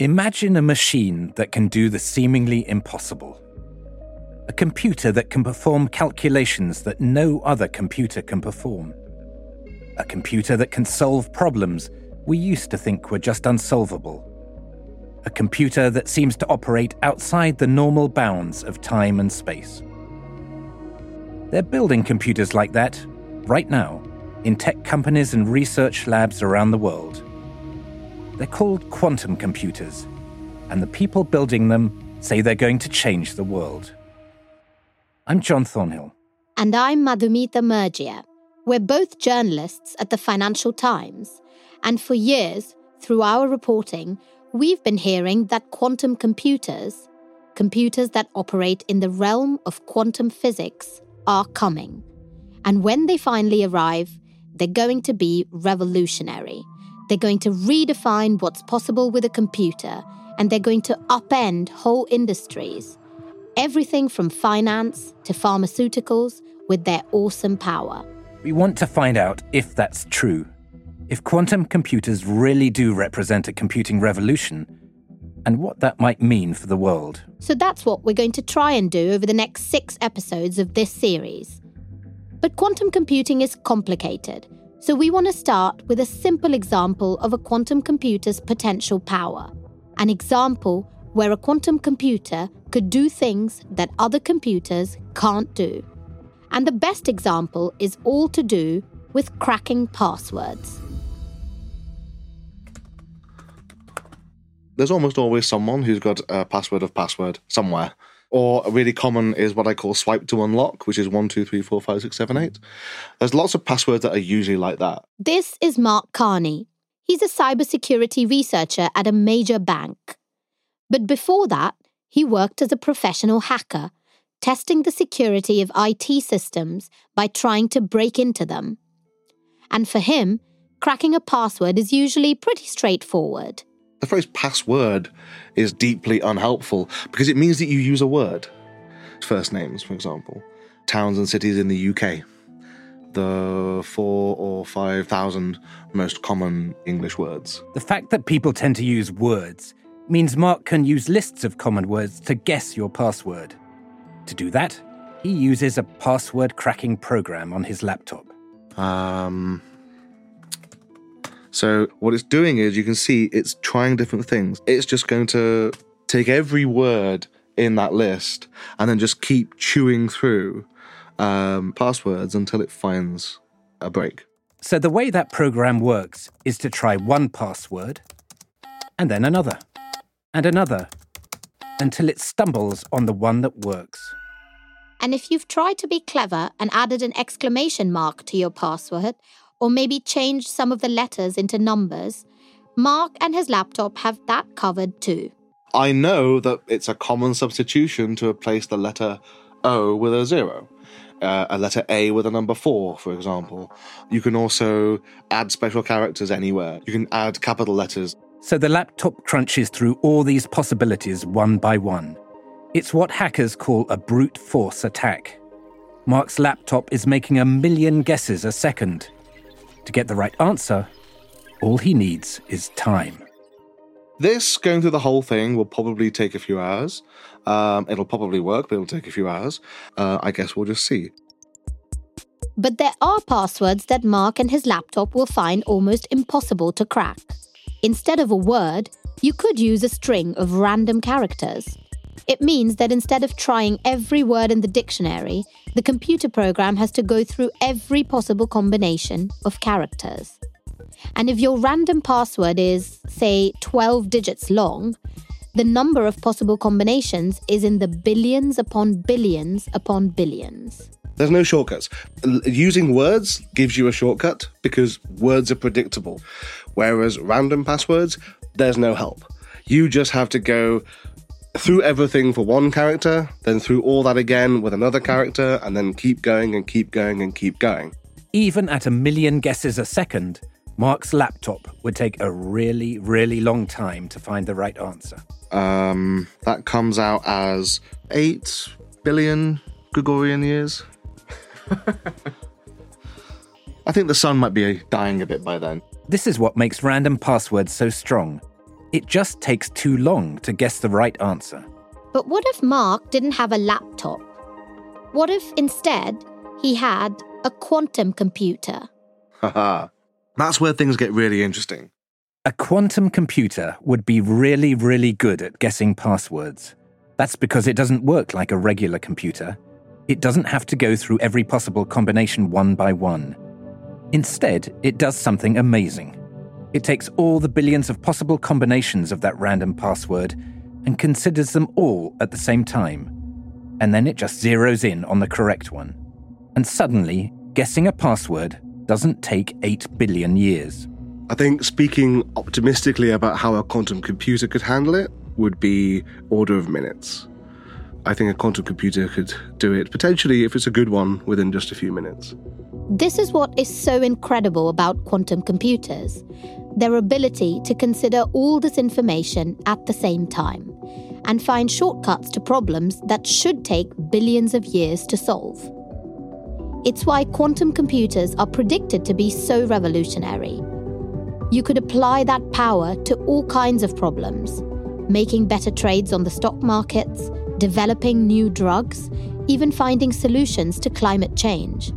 Imagine a machine that can do the seemingly impossible. A computer that can perform calculations that no other computer can perform. A computer that can solve problems we used to think were just unsolvable. A computer that seems to operate outside the normal bounds of time and space. They're building computers like that right now in tech companies and research labs around the world. They're called quantum computers, and the people building them say they're going to change the world. I'm John Thornhill. And I'm Madhumita Murgia. We're both journalists at the Financial Times, and for years, through our reporting, we've been hearing that quantum computers, computers that operate in the realm of quantum physics, are coming. And when they finally arrive, they're going to be revolutionary. They're going to redefine what's possible with a computer, and they're going to upend whole industries. Everything from finance to pharmaceuticals with their awesome power. We want to find out if that's true. If quantum computers really do represent a computing revolution, and what that might mean for the world. So that's what we're going to try and do over the next six episodes of this series. But quantum computing is complicated, so we want to start with a simple example of a quantum computer's potential power. An example where a quantum computer could do things that other computers can't do. And the best example is all to do with cracking passwords. There's almost always someone who's got a password of password somewhere. Or really common is what I call swipe to unlock, which is one, two, three, four, five, six, seven, eight. There's lots of passwords that are usually like that. This is Mark Carney. He's a cybersecurity researcher at a major bank. But before that, he worked as a professional hacker, testing the security of IT systems by trying to break into them. And for him, cracking a password is usually pretty straightforward. The phrase password is deeply unhelpful because it means that you use a word. First names, for example, towns and cities in the UK, the four or five thousand most common English words. The fact that people tend to use words means Mark can use lists of common words to guess your password. To do that, he uses a password cracking program on his laptop. Um, so what it's doing is you can see it's trying different things. It's just going to take every word in that list and then just keep chewing through um, passwords until it finds a break. So the way that program works is to try one password and then another and another until it stumbles on the one that works. And if you've tried to be clever and added an exclamation mark to your password, or maybe change some of the letters into numbers, Mark and his laptop have that covered too. I know that it's a common substitution to replace the letter O with a zero. Uh, a letter A with a number four, for example. You can also add special characters anywhere. You can add capital letters. So the laptop crunches through all these possibilities one by one. It's what hackers call a brute force attack. Mark's laptop is making a million guesses a second. To get the right answer, all he needs is time. This going through the whole thing will probably take a few hours. Um, it'll probably work, but it'll take a few hours. Uh, I guess we'll just see. But there are passwords that Mark and his laptop will find almost impossible to crack. Instead of a word, you could use a string of random characters. It means that instead of trying every word in the dictionary, the computer program has to go through every possible combination of characters. And if your random password is, say, 12 digits long, the number of possible combinations is in the billions upon billions upon billions. There's no shortcuts. Using words gives you a shortcut because words are predictable. Whereas random passwords, there's no help. You just have to go through everything for one character, then through all that again with another character, and then keep going and keep going and keep going. Even at a million guesses a second, Mark's laptop would take a really, really long time to find the right answer. Um, that comes out as 8 billion Gregorian years. I think the sun might be dying a bit by then. This is what makes random passwords so strong. It just takes too long to guess the right answer. But what if Mark didn't have a laptop? What if instead he had a quantum computer? Haha. That's where things get really interesting. A quantum computer would be really, really good at guessing passwords. That's because it doesn't work like a regular computer. It doesn't have to go through every possible combination one by one. Instead, it does something amazing. It takes all the billions of possible combinations of that random password and considers them all at the same time. And then it just zeroes in on the correct one. And suddenly, guessing a password doesn't take 8 billion years. I think speaking optimistically about how a quantum computer could handle it would be order of minutes. I think a quantum computer could do it potentially, if it's a good one, within just a few minutes. This is what is so incredible about quantum computers their ability to consider all this information at the same time and find shortcuts to problems that should take billions of years to solve. It's why quantum computers are predicted to be so revolutionary. You could apply that power to all kinds of problems, making better trades on the stock markets, developing new drugs, even finding solutions to climate change.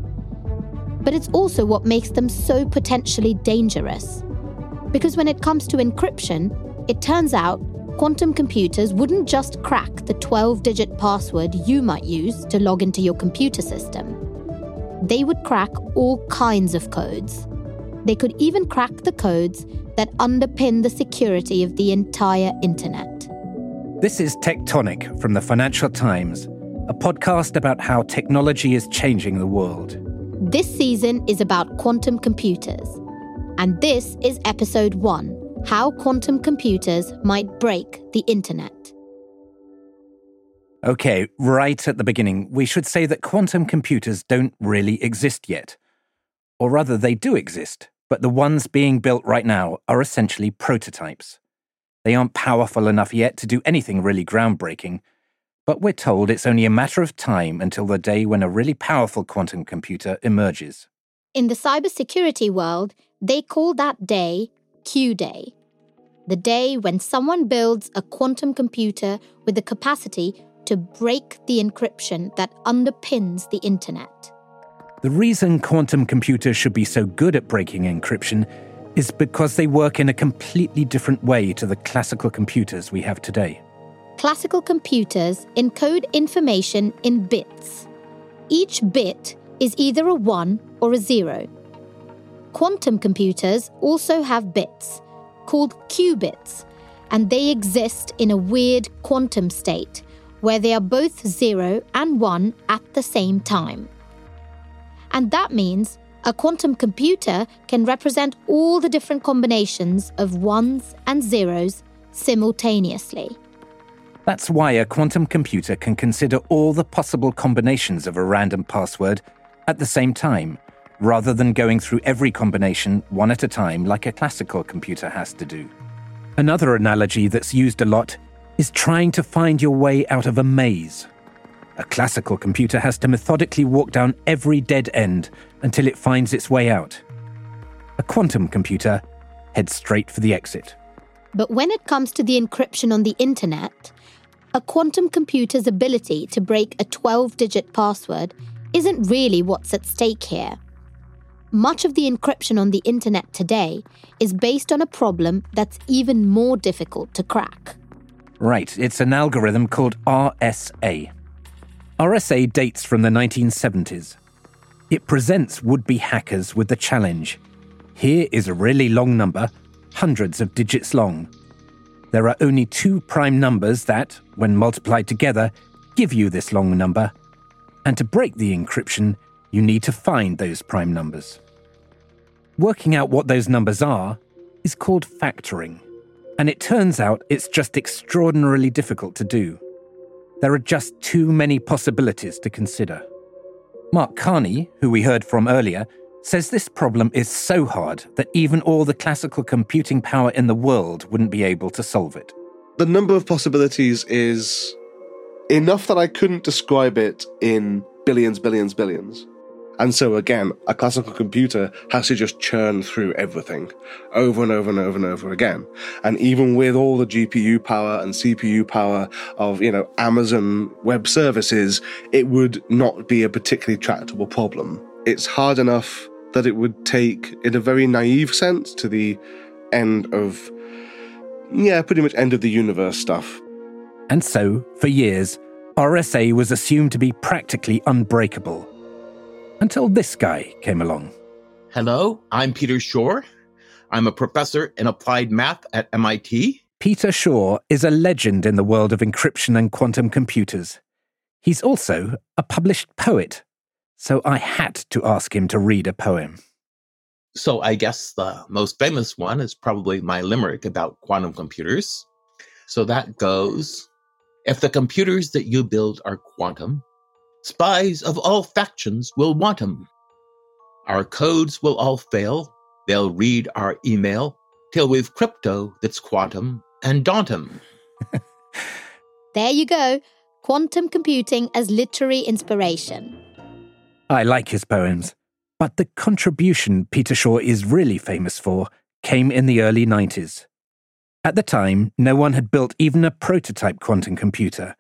But it's also what makes them so potentially dangerous. Because when it comes to encryption, it turns out quantum computers wouldn't just crack the 12 digit password you might use to log into your computer system. They would crack all kinds of codes. They could even crack the codes that underpin the security of the entire internet. This is Tectonic from the Financial Times, a podcast about how technology is changing the world. This season is about quantum computers. And this is episode one How Quantum Computers Might Break the Internet. Okay, right at the beginning, we should say that quantum computers don't really exist yet. Or rather, they do exist, but the ones being built right now are essentially prototypes. They aren't powerful enough yet to do anything really groundbreaking, but we're told it's only a matter of time until the day when a really powerful quantum computer emerges. In the cybersecurity world, they call that day Q Day. The day when someone builds a quantum computer with the capacity to break the encryption that underpins the internet. The reason quantum computers should be so good at breaking encryption is because they work in a completely different way to the classical computers we have today. Classical computers encode information in bits. Each bit is either a 1 or a 0. Quantum computers also have bits, called qubits, and they exist in a weird quantum state where they are both 0 and 1 at the same time. And that means a quantum computer can represent all the different combinations of ones and zeros simultaneously. That's why a quantum computer can consider all the possible combinations of a random password at the same time, rather than going through every combination one at a time like a classical computer has to do. Another analogy that's used a lot is trying to find your way out of a maze. A classical computer has to methodically walk down every dead end until it finds its way out. A quantum computer heads straight for the exit. But when it comes to the encryption on the internet, a quantum computer's ability to break a 12 digit password isn't really what's at stake here. Much of the encryption on the internet today is based on a problem that's even more difficult to crack. Right, it's an algorithm called RSA. RSA dates from the 1970s. It presents would be hackers with the challenge. Here is a really long number, hundreds of digits long. There are only two prime numbers that, when multiplied together, give you this long number. And to break the encryption, you need to find those prime numbers. Working out what those numbers are is called factoring. And it turns out it's just extraordinarily difficult to do there are just too many possibilities to consider. Mark Carney, who we heard from earlier, says this problem is so hard that even all the classical computing power in the world wouldn't be able to solve it. The number of possibilities is enough that I couldn't describe it in billions, billions, billions. And so again, a classical computer has to just churn through everything over and over and over and over again. And even with all the GPU power and CPU power of, you know, Amazon web services, it would not be a particularly tractable problem. It's hard enough that it would take, in a very naive sense, to the end of, yeah, pretty much end of the universe stuff. And so, for years, RSA was assumed to be practically unbreakable until this guy came along. Hello, I'm Peter Shor. I'm a professor in applied math at MIT. Peter Shor is a legend in the world of encryption and quantum computers. He's also a published poet, so I had to ask him to read a poem. So I guess the most famous one is probably my limerick about quantum computers. So that goes If the computers that you build are quantum, Spies of all factions will want 'em. Our codes will all fail. They'll read our email till we've crypto that's quantum and daunt 'em. there you go. Quantum computing as literary inspiration. I like his poems, but the contribution Peter Shor is really famous for came in the early 90s. At the time, no one had built even a prototype quantum computer,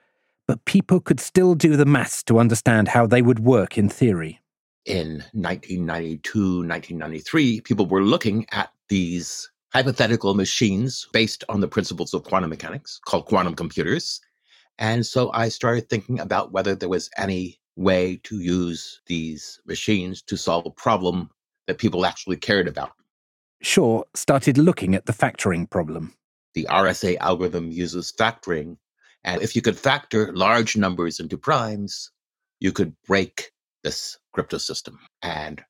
but people could still do the maths to understand how they would work in theory. In 1992, 1993, people were looking at these hypothetical machines based on the principles of quantum mechanics called quantum computers. And so I started thinking about whether there was any way to use these machines to solve a problem that people actually cared about. Shor started looking at the factoring problem. The RSA algorithm uses factoring and if you could factor large numbers into primes, you could break this crypto system. And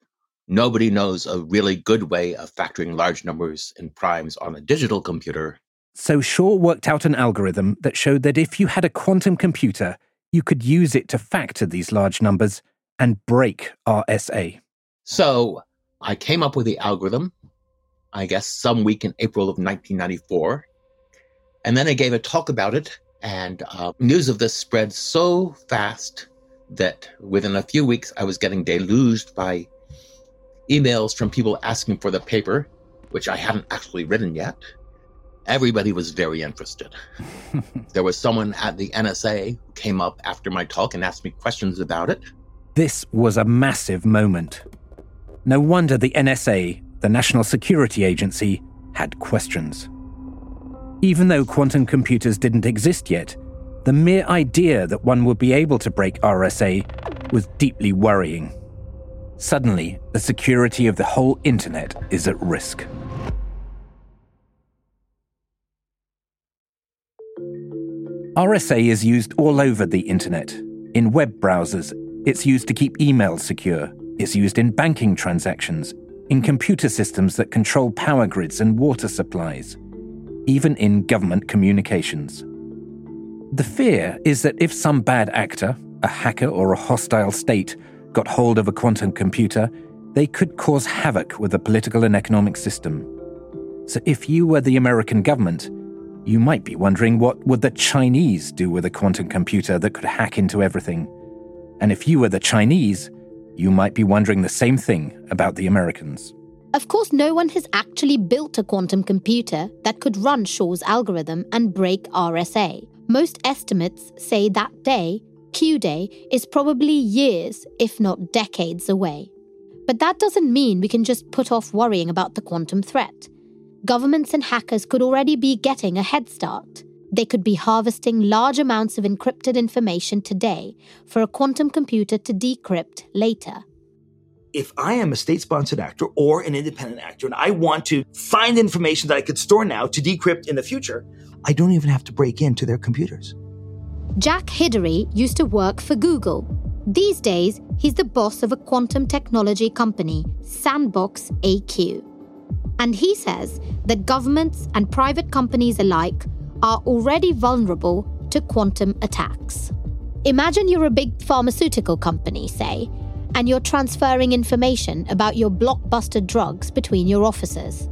nobody knows a really good way of factoring large numbers in primes on a digital computer. So Shor worked out an algorithm that showed that if you had a quantum computer, you could use it to factor these large numbers and break RSA. So I came up with the algorithm, I guess, some week in April of 1994. And then I gave a talk about it and uh, news of this spread so fast that within a few weeks, I was getting deluged by emails from people asking for the paper, which I hadn't actually written yet. Everybody was very interested. there was someone at the NSA who came up after my talk and asked me questions about it. This was a massive moment. No wonder the NSA, the National Security Agency, had questions. Even though quantum computers didn't exist yet, the mere idea that one would be able to break RSA was deeply worrying. Suddenly, the security of the whole internet is at risk. RSA is used all over the internet. In web browsers, it's used to keep emails secure. It's used in banking transactions, in computer systems that control power grids and water supplies even in government communications. The fear is that if some bad actor, a hacker or a hostile state, got hold of a quantum computer, they could cause havoc with the political and economic system. So if you were the American government, you might be wondering what would the Chinese do with a quantum computer that could hack into everything? And if you were the Chinese, you might be wondering the same thing about the Americans. Of course, no one has actually built a quantum computer that could run Shor's algorithm and break RSA. Most estimates say that day, Q Day, is probably years, if not decades away. But that doesn't mean we can just put off worrying about the quantum threat. Governments and hackers could already be getting a head start. They could be harvesting large amounts of encrypted information today for a quantum computer to decrypt later if I am a state sponsored actor or an independent actor and I want to find information that I could store now to decrypt in the future, I don't even have to break into their computers. Jack Hidary used to work for Google. These days, he's the boss of a quantum technology company, Sandbox AQ. And he says that governments and private companies alike are already vulnerable to quantum attacks. Imagine you're a big pharmaceutical company, say, and you're transferring information about your blockbuster drugs between your offices.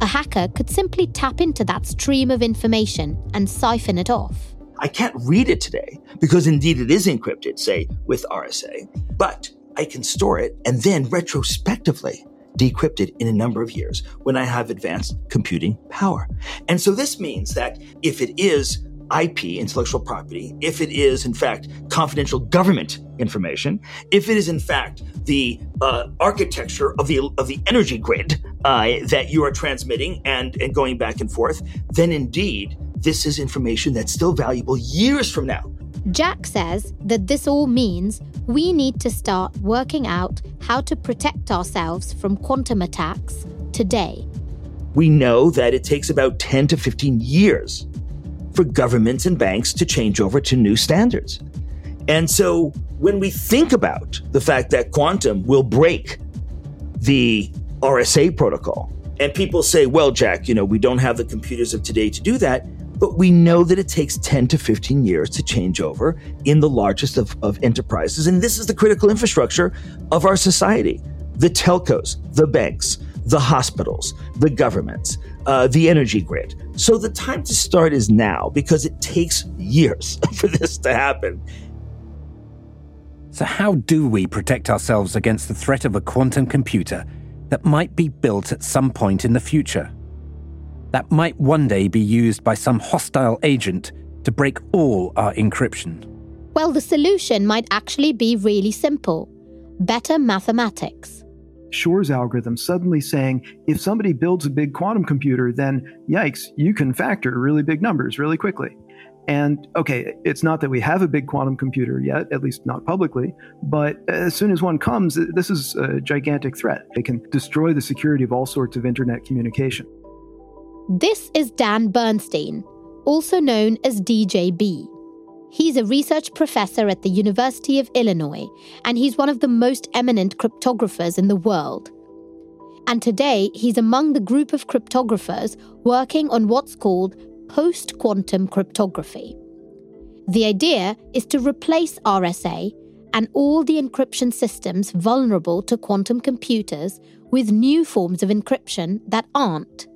A hacker could simply tap into that stream of information and siphon it off. I can't read it today because indeed it is encrypted, say, with RSA. But I can store it and then retrospectively decrypt it in a number of years when I have advanced computing power. And so this means that if it is IP, intellectual property, if it is in fact confidential government information, if it is in fact the uh, architecture of the of the energy grid uh, that you are transmitting and and going back and forth, then indeed this is information that's still valuable years from now. Jack says that this all means we need to start working out how to protect ourselves from quantum attacks today. We know that it takes about 10 to 15 years for governments and banks to change over to new standards. And so when we think about the fact that quantum will break the RSA protocol, and people say, well, Jack, you know, we don't have the computers of today to do that. But we know that it takes 10 to 15 years to change over in the largest of, of enterprises. And this is the critical infrastructure of our society the telcos, the banks, the hospitals, the governments, uh, the energy grid. So the time to start is now because it takes years for this to happen. So, how do we protect ourselves against the threat of a quantum computer that might be built at some point in the future? That might one day be used by some hostile agent to break all our encryption? Well, the solution might actually be really simple better mathematics. Shor's algorithm suddenly saying if somebody builds a big quantum computer, then yikes, you can factor really big numbers really quickly. And okay, it's not that we have a big quantum computer yet, at least not publicly, but as soon as one comes, this is a gigantic threat. It can destroy the security of all sorts of internet communication. This is Dan Bernstein, also known as DJB. He's a research professor at the University of Illinois, and he's one of the most eminent cryptographers in the world. And today, he's among the group of cryptographers working on what's called post quantum cryptography. The idea is to replace RSA and all the encryption systems vulnerable to quantum computers with new forms of encryption that aren't.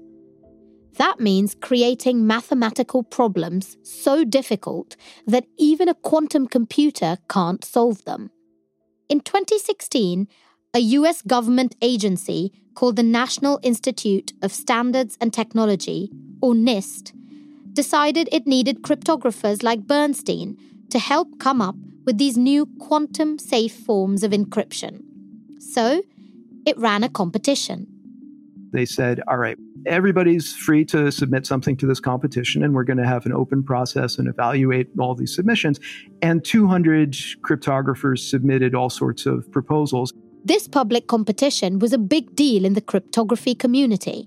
That means creating mathematical problems so difficult that even a quantum computer can't solve them. In 2016, a US government agency called the National Institute of Standards and Technology, or NIST, decided it needed cryptographers like Bernstein to help come up with these new quantum safe forms of encryption. So, it ran a competition. They said, all right, everybody's free to submit something to this competition, and we're going to have an open process and evaluate all these submissions. And 200 cryptographers submitted all sorts of proposals. This public competition was a big deal in the cryptography community.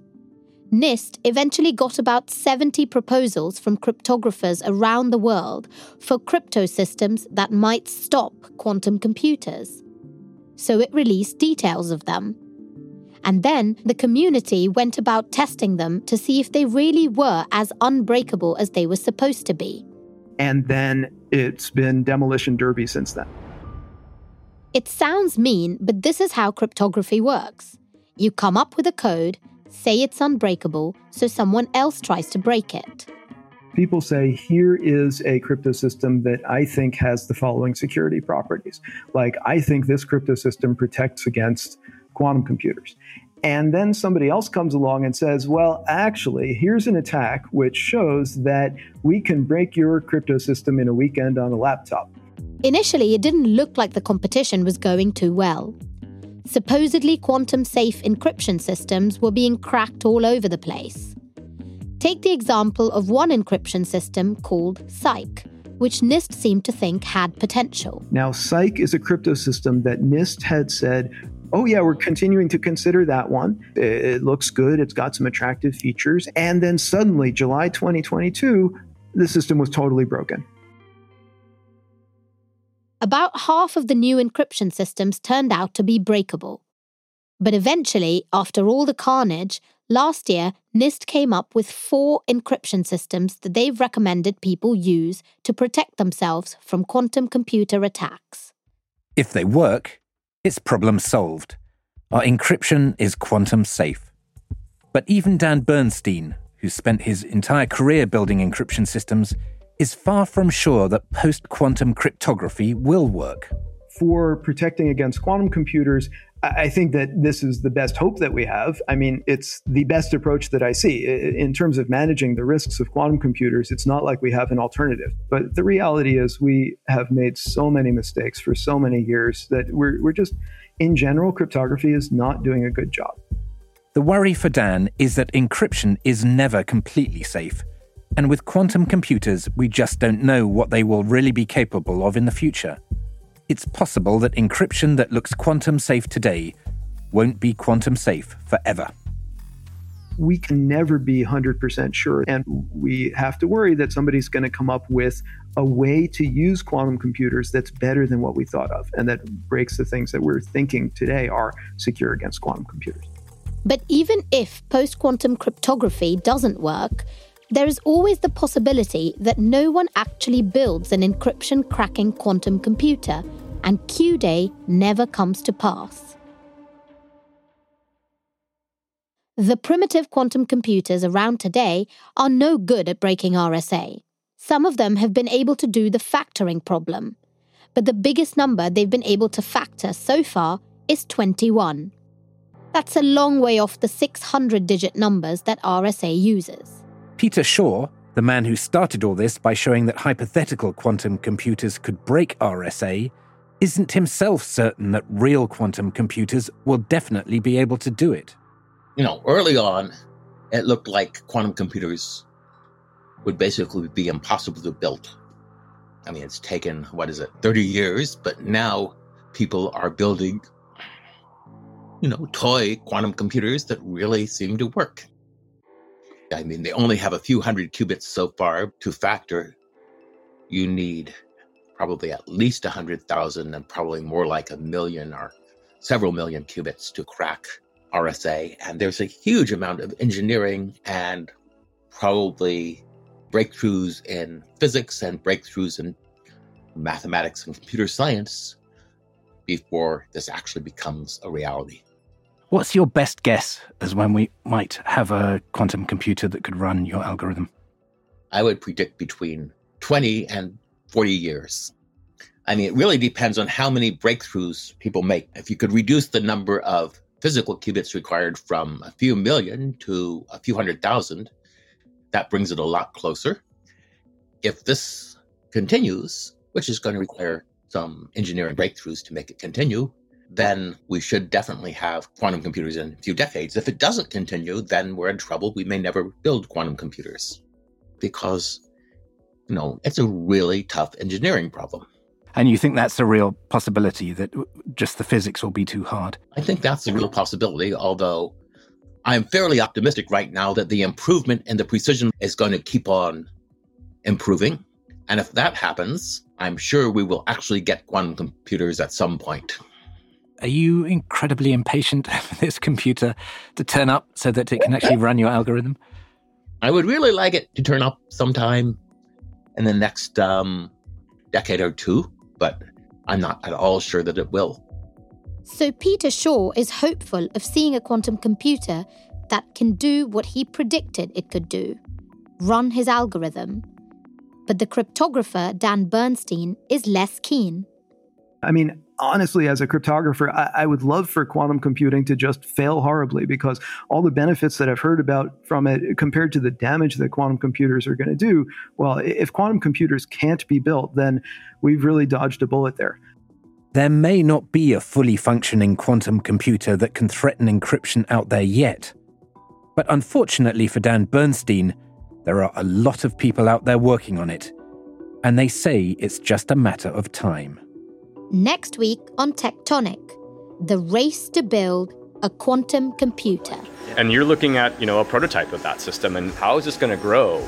NIST eventually got about 70 proposals from cryptographers around the world for crypto systems that might stop quantum computers. So it released details of them and then the community went about testing them to see if they really were as unbreakable as they were supposed to be. And then it's been demolition derby since then. It sounds mean, but this is how cryptography works. You come up with a code, say it's unbreakable, so someone else tries to break it. People say, here is a crypto system that I think has the following security properties. Like, I think this crypto system protects against quantum computers. And then somebody else comes along and says, well, actually, here's an attack which shows that we can break your crypto system in a weekend on a laptop. Initially, it didn't look like the competition was going too well. Supposedly quantum safe encryption systems were being cracked all over the place. Take the example of one encryption system called SIKE, which NIST seemed to think had potential. Now, SIKE is a crypto system that NIST had said oh, yeah, we're continuing to consider that one. It looks good, it's got some attractive features. And then suddenly, July 2022, the system was totally broken. About half of the new encryption systems turned out to be breakable. But eventually, after all the carnage, last year NIST came up with four encryption systems that they've recommended people use to protect themselves from quantum computer attacks. If they work, it's problem solved. Our encryption is quantum safe. But even Dan Bernstein, who spent his entire career building encryption systems, is far from sure that post quantum cryptography will work. for protecting against quantum computers, I think that this is the best hope that we have. I mean, it's the best approach that I see. In terms of managing the risks of quantum computers, it's not like we have an alternative. But the reality is, we have made so many mistakes for so many years that we're, we're just, in general, cryptography is not doing a good job. The worry for Dan is that encryption is never completely safe. And with quantum computers, we just don't know what they will really be capable of in the future it's possible that encryption that looks quantum safe today won't be quantum safe forever. We can never be 100% sure, and we have to worry that somebody's going to come up with a way to use quantum computers that's better than what we thought of, and that breaks the things that we're thinking today are secure against quantum computers. But even if post quantum cryptography doesn't work, there is always the possibility that no one actually builds an encryption cracking quantum computer, and Q Day never comes to pass. The primitive quantum computers around today are no good at breaking RSA. Some of them have been able to do the factoring problem, but the biggest number they've been able to factor so far is 21. That's a long way off the 600 digit numbers that RSA uses. Peter Shor, the man who started all this by showing that hypothetical quantum computers could break RSA, isn't himself certain that real quantum computers will definitely be able to do it. You know, early on, it looked like quantum computers would basically be impossible to build. I mean, it's taken, what is it, 30 years, but now people are building, you know, toy quantum computers that really seem to work. I mean, they only have a few hundred qubits so far to factor. You need probably at least 100,000 and probably more like a million or several million qubits to crack RSA. And there's a huge amount of engineering and probably breakthroughs in physics and breakthroughs in mathematics and computer science before this actually becomes a reality. What's your best guess as when we might have a quantum computer that could run your algorithm? I would predict between 20 and 40 years. I mean, it really depends on how many breakthroughs people make. If you could reduce the number of physical qubits required from a few million to a few hundred thousand, that brings it a lot closer. If this continues, which is going to require some engineering breakthroughs to make it continue, then we should definitely have quantum computers in a few decades. If it doesn't continue, then we're in trouble. We may never build quantum computers because, you know, it's a really tough engineering problem. And you think that's a real possibility that just the physics will be too hard? I think that's a real possibility, although I'm fairly optimistic right now that the improvement in the precision is going to keep on improving. And if that happens, I'm sure we will actually get quantum computers at some point. Are you incredibly impatient for this computer to turn up so that it can actually run your algorithm? I would really like it to turn up sometime in the next um, decade or two, but I'm not at all sure that it will. So, Peter Shor is hopeful of seeing a quantum computer that can do what he predicted it could do run his algorithm. But the cryptographer, Dan Bernstein, is less keen. I mean, honestly, as a cryptographer, I, I, would love for quantum computing to just fail horribly because all the benefits that I've heard about from it compared to the damage that quantum computers are going to do, well, if quantum computers can't be built, then we've really dodged a bullet there. There may not be a fully functioning quantum computer that can threaten encryption out there yet. But unfortunately for Dan Bernstein, there are a lot of people out there working on it. And they say it's just a matter of time. Next week on Tectonic, the race to build a quantum computer. And you're looking at, you know, a prototype of that system and how is this going to grow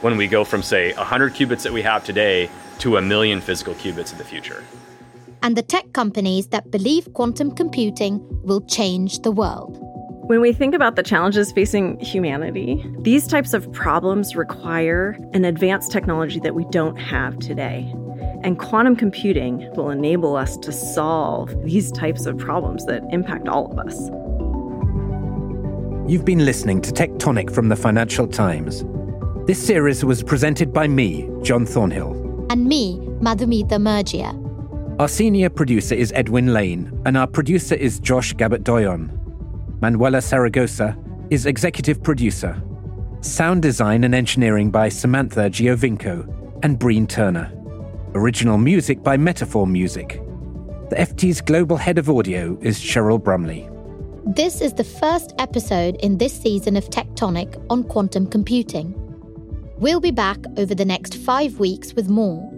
when we go from say 100 qubits that we have today to a million physical qubits in the future. And the tech companies that believe quantum computing will change the world. When we think about the challenges facing humanity, these types of problems require an advanced technology that we don't have today. And quantum computing will enable us to solve these types of problems that impact all of us. You've been listening to Tectonic from the Financial Times. This series was presented by me, John Thornhill. And me, Madhumita Murgia. Our senior producer is Edwin Lane, and our producer is Josh Gabert Doyon. Manuela Saragosa is executive producer. Sound design and engineering by Samantha Giovinco and Breen Turner. Original music by Metaphor Music. The FT's global head of audio is Cheryl Brumley. This is the first episode in this season of Tectonic on quantum computing. We'll be back over the next five weeks with more.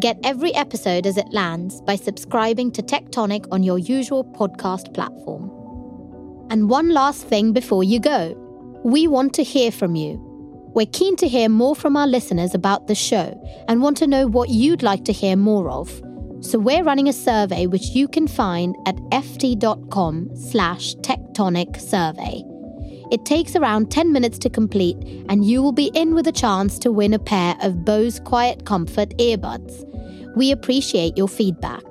Get every episode as it lands by subscribing to Tectonic on your usual podcast platform. And one last thing before you go we want to hear from you. We're keen to hear more from our listeners about the show and want to know what you'd like to hear more of. So we're running a survey which you can find at ft.com slash tectonic survey. It takes around 10 minutes to complete, and you will be in with a chance to win a pair of Bose Quiet Comfort earbuds. We appreciate your feedback.